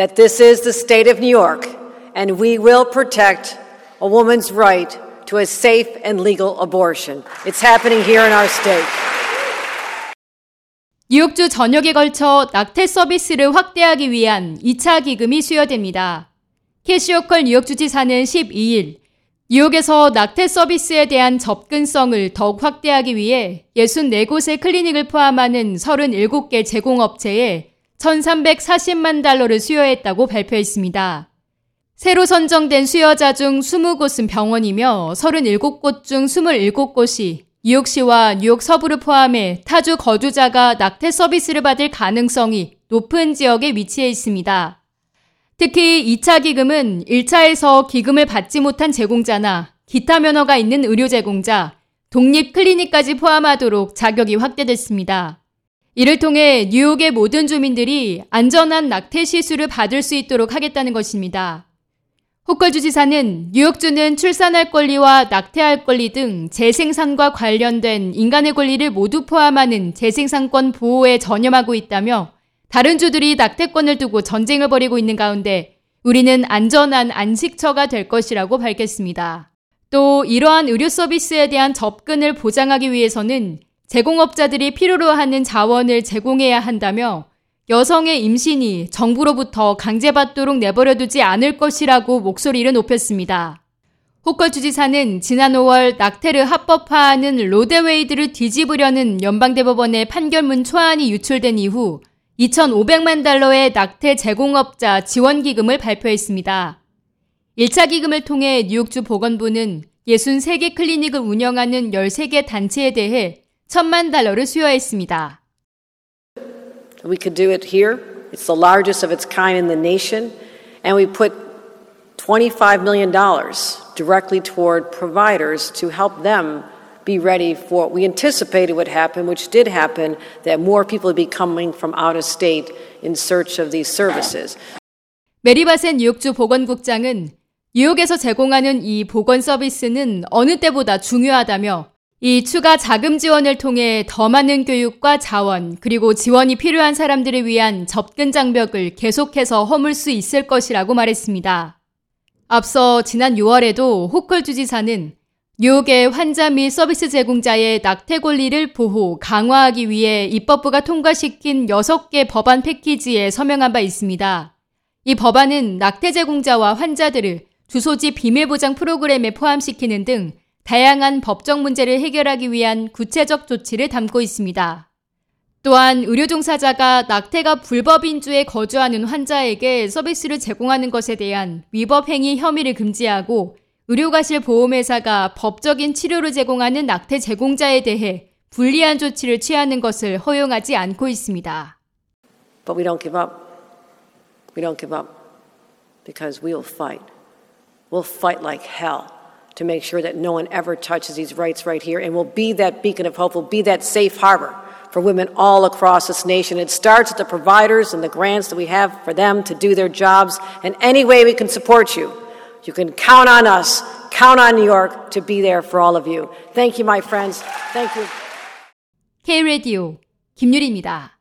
that this is the state of New York and we will protect a woman's right to a safe and legal abortion. It's happening here in our state. 뉴욕주 전역에 걸쳐 낙태 서비스를 확대하기 위한 2차 기금이 수여됩니다. 캐시오컬 뉴욕주 지사는 12일 뉴욕에서 낙태 서비스에 대한 접근성을 더욱 확대하기 위해 64곳의 클리닉을 포함하는 37개 제공업체에 1,340만 달러를 수여했다고 발표했습니다. 새로 선정된 수여자 중 20곳은 병원이며 37곳 중 27곳이 뉴욕시와 뉴욕 서부를 포함해 타주 거주자가 낙태 서비스를 받을 가능성이 높은 지역에 위치해 있습니다. 특히 2차 기금은 1차에서 기금을 받지 못한 제공자나 기타 면허가 있는 의료 제공자, 독립 클리닉까지 포함하도록 자격이 확대됐습니다. 이를 통해 뉴욕의 모든 주민들이 안전한 낙태 시술을 받을 수 있도록 하겠다는 것입니다. 호컬 주지사는 뉴욕주는 출산할 권리와 낙태할 권리 등 재생산과 관련된 인간의 권리를 모두 포함하는 재생산권 보호에 전념하고 있다며 다른 주들이 낙태권을 두고 전쟁을 벌이고 있는 가운데 우리는 안전한 안식처가 될 것이라고 밝혔습니다. 또 이러한 의료 서비스에 대한 접근을 보장하기 위해서는 제공업자들이 필요로 하는 자원을 제공해야 한다며 여성의 임신이 정부로부터 강제받도록 내버려두지 않을 것이라고 목소리를 높였습니다. 호컬 주지사는 지난 5월 낙태를 합법화하는 로데웨이드를 뒤집으려는 연방대법원의 판결문 초안이 유출된 이후 2,500만 달러의 낙태 제공업자 지원기금을 발표했습니다. 1차 기금을 통해 뉴욕주 보건부는 63개 클리닉을 운영하는 13개 단체에 대해 1 천만 달러를 수여했습니다. We could do it here. It's the largest of its kind in the nation. And we put $25 million directly toward providers to help them be ready for what we anticipated would happen, which did happen, that more people would be coming from out of state in search of these services. 메리바센 뉴욕주 보건국장은 뉴욕에서 제공하는 이 보건 서비스는 어느 때보다 중요하다며 이 추가 자금 지원을 통해 더 많은 교육과 자원, 그리고 지원이 필요한 사람들을 위한 접근 장벽을 계속해서 허물 수 있을 것이라고 말했습니다. 앞서 지난 6월에도 호컬 주지사는 뉴욕의 환자 및 서비스 제공자의 낙태 권리를 보호, 강화하기 위해 입법부가 통과시킨 6개 법안 패키지에 서명한 바 있습니다. 이 법안은 낙태 제공자와 환자들을 주소지 비밀 보장 프로그램에 포함시키는 등 다양한 법적 문제를 해결하기 위한 구체적 조치를 담고 있습니다. 또한 의료 종사자가 낙태가 불법인 주에 거주하는 환자에게 서비스를 제공하는 것에 대한 위법 행위 혐의를 금지하고 의료가실 보험회사가 법적인 치료를 제공하는 낙태 제공자에 대해 불리한 조치를 취하는 것을 허용하지 않고 있습니다. But we don't give up. We don't give up because we'll fight. We'll fight like hell to make sure that no one ever touches these rights right here and we'll be that beacon of hope. We'll be that safe harbor for women all across this nation. It starts with the providers and the grants that we have for them to do their jobs and any way we can support you. You can count on us, count on New York to be there for all of you. Thank you, my friends. Thank you. K-Radio 김유리입니다.